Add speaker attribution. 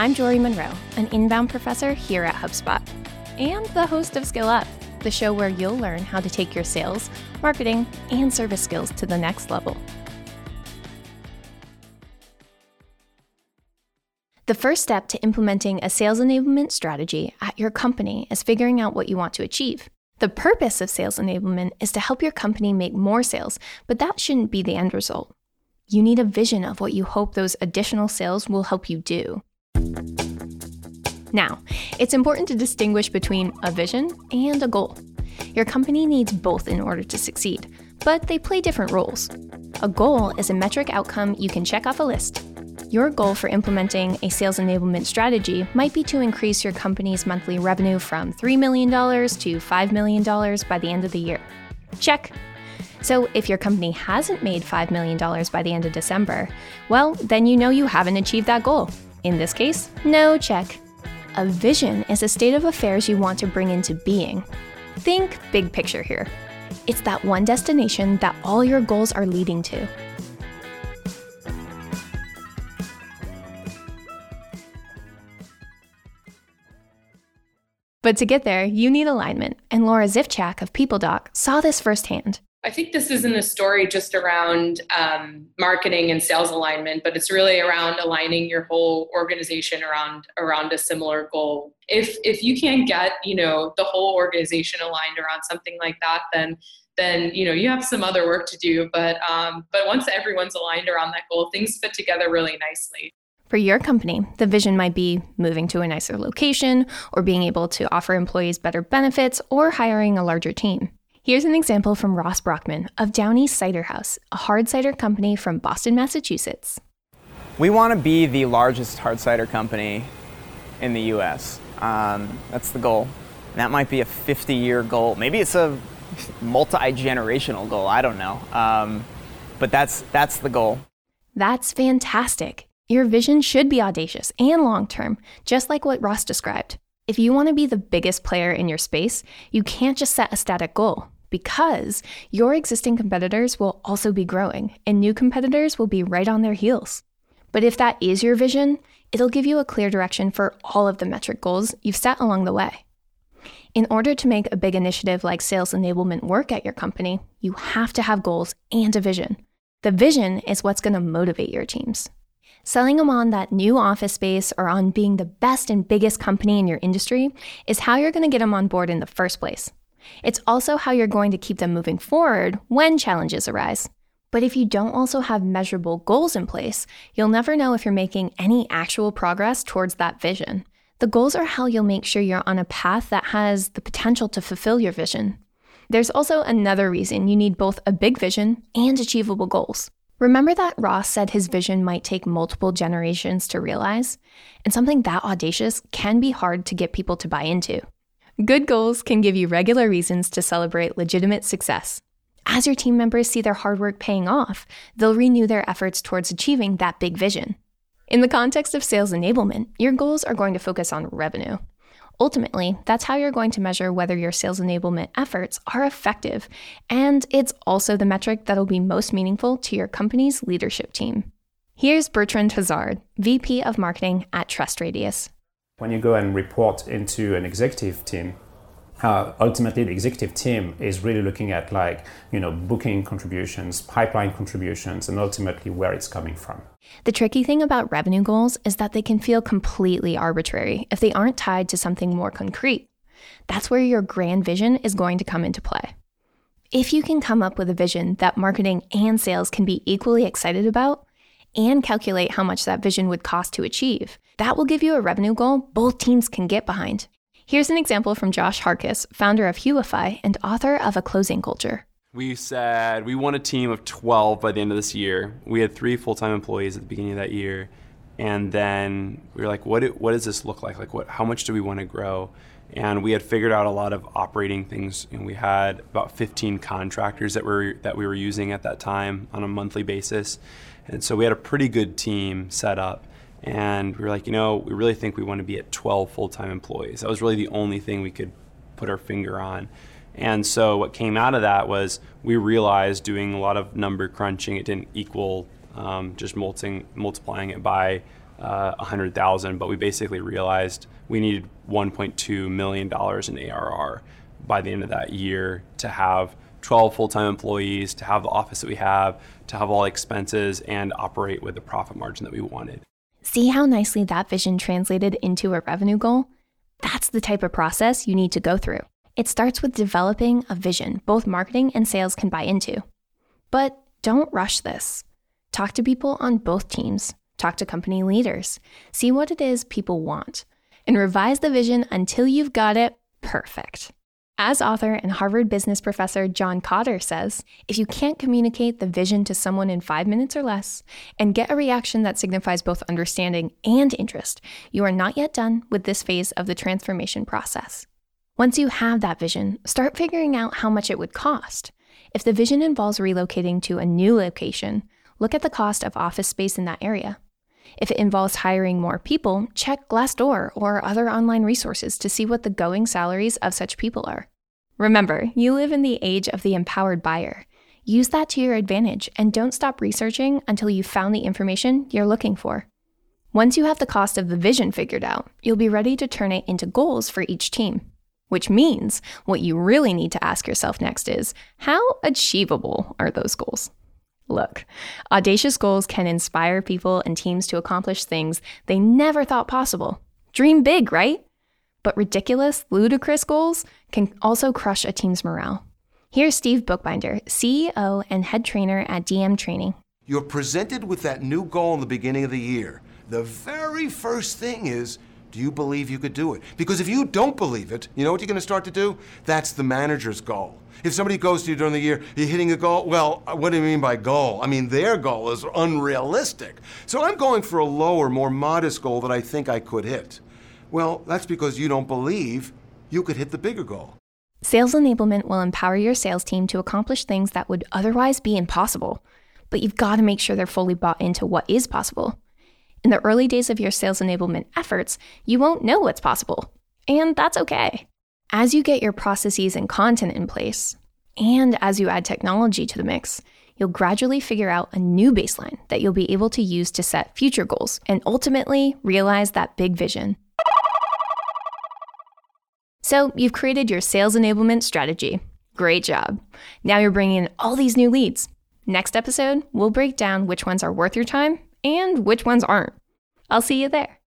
Speaker 1: I'm Jory Monroe, an inbound professor here at HubSpot, and the host of Skill Up, the show where you'll learn how to take your sales, marketing, and service skills to the next level. The first step to implementing a sales enablement strategy at your company is figuring out what you want to achieve. The purpose of sales enablement is to help your company make more sales, but that shouldn't be the end result. You need a vision of what you hope those additional sales will help you do. Now, it's important to distinguish between a vision and a goal. Your company needs both in order to succeed, but they play different roles. A goal is a metric outcome you can check off a list. Your goal for implementing a sales enablement strategy might be to increase your company's monthly revenue from $3 million to $5 million by the end of the year. Check. So, if your company hasn't made $5 million by the end of December, well, then you know you haven't achieved that goal. In this case, no check. A vision is a state of affairs you want to bring into being. Think big picture here. It's that one destination that all your goals are leading to. But to get there, you need alignment, and Laura Zifchak of PeopleDoc saw this firsthand.
Speaker 2: I think this isn't a story just around um, marketing and sales alignment, but it's really around aligning your whole organization around around a similar goal. If if you can't get you know the whole organization aligned around something like that, then then you know you have some other work to do. But um, but once everyone's aligned around that goal, things fit together really nicely.
Speaker 1: For your company, the vision might be moving to a nicer location, or being able to offer employees better benefits, or hiring a larger team. Here's an example from Ross Brockman of Downeast Cider House, a hard cider company from Boston, Massachusetts.
Speaker 3: We want to be the largest hard cider company in the US. Um, that's the goal. And that might be a 50 year goal. Maybe it's a multi generational goal. I don't know. Um, but that's, that's the goal.
Speaker 1: That's fantastic. Your vision should be audacious and long term, just like what Ross described. If you want to be the biggest player in your space, you can't just set a static goal because your existing competitors will also be growing and new competitors will be right on their heels. But if that is your vision, it'll give you a clear direction for all of the metric goals you've set along the way. In order to make a big initiative like sales enablement work at your company, you have to have goals and a vision. The vision is what's going to motivate your teams. Selling them on that new office space or on being the best and biggest company in your industry is how you're going to get them on board in the first place. It's also how you're going to keep them moving forward when challenges arise. But if you don't also have measurable goals in place, you'll never know if you're making any actual progress towards that vision. The goals are how you'll make sure you're on a path that has the potential to fulfill your vision. There's also another reason you need both a big vision and achievable goals. Remember that Ross said his vision might take multiple generations to realize? And something that audacious can be hard to get people to buy into. Good goals can give you regular reasons to celebrate legitimate success. As your team members see their hard work paying off, they'll renew their efforts towards achieving that big vision. In the context of sales enablement, your goals are going to focus on revenue. Ultimately, that's how you're going to measure whether your sales enablement efforts are effective, and it's also the metric that'll be most meaningful to your company's leadership team. Here's Bertrand Hazard, VP of Marketing at TrustRadius.
Speaker 4: When you go and report into an executive team, ultimately the executive team is really looking at like you know booking contributions pipeline contributions and ultimately where it's coming from.
Speaker 1: The tricky thing about revenue goals is that they can feel completely arbitrary if they aren't tied to something more concrete. That's where your grand vision is going to come into play. If you can come up with a vision that marketing and sales can be equally excited about and calculate how much that vision would cost to achieve that will give you a revenue goal both teams can get behind Here's an example from Josh Harcus, founder of Huify and author of A Closing Culture.
Speaker 5: We said we want a team of 12 by the end of this year. We had three full time employees at the beginning of that year. And then we were like, what, what does this look like? Like, what, how much do we want to grow? And we had figured out a lot of operating things. And we had about 15 contractors that, were, that we were using at that time on a monthly basis. And so we had a pretty good team set up. And we were like, you know, we really think we want to be at 12 full time employees. That was really the only thing we could put our finger on. And so what came out of that was we realized doing a lot of number crunching, it didn't equal um, just multiplying, multiplying it by uh, 100,000, but we basically realized we needed 1.2 million dollars in ARR by the end of that year to have 12 full-time employees, to have the office that we have, to have all expenses and operate with the profit margin that we wanted.
Speaker 1: See how nicely that vision translated into a revenue goal? That's the type of process you need to go through. It starts with developing a vision both marketing and sales can buy into. But don't rush this. Talk to people on both teams, talk to company leaders, see what it is people want, and revise the vision until you've got it perfect. As author and Harvard business professor John Kotter says, if you can't communicate the vision to someone in five minutes or less and get a reaction that signifies both understanding and interest, you are not yet done with this phase of the transformation process. Once you have that vision, start figuring out how much it would cost. If the vision involves relocating to a new location, look at the cost of office space in that area. If it involves hiring more people, check Glassdoor or other online resources to see what the going salaries of such people are. Remember, you live in the age of the empowered buyer. Use that to your advantage and don't stop researching until you've found the information you're looking for. Once you have the cost of the vision figured out, you'll be ready to turn it into goals for each team. Which means what you really need to ask yourself next is how achievable are those goals? Look, audacious goals can inspire people and teams to accomplish things they never thought possible. Dream big, right? But ridiculous, ludicrous goals can also crush a team's morale. Here's Steve Bookbinder, CEO and head trainer at DM Training.
Speaker 6: You're presented with that new goal in the beginning of the year. The very first thing is do you believe you could do it? Because if you don't believe it, you know what you're going to start to do? That's the manager's goal. If somebody goes to you during the year, you're hitting a goal, well, uh, what do you mean by goal? I mean, their goal is unrealistic. So I'm going for a lower, more modest goal that I think I could hit. Well, that's because you don't believe you could hit the bigger goal.
Speaker 1: Sales enablement will empower your sales team to accomplish things that would otherwise be impossible. But you've got to make sure they're fully bought into what is possible. In the early days of your sales enablement efforts, you won't know what's possible. And that's okay. As you get your processes and content in place, and as you add technology to the mix, you'll gradually figure out a new baseline that you'll be able to use to set future goals and ultimately realize that big vision. So, you've created your sales enablement strategy. Great job. Now you're bringing in all these new leads. Next episode, we'll break down which ones are worth your time and which ones aren't. I'll see you there.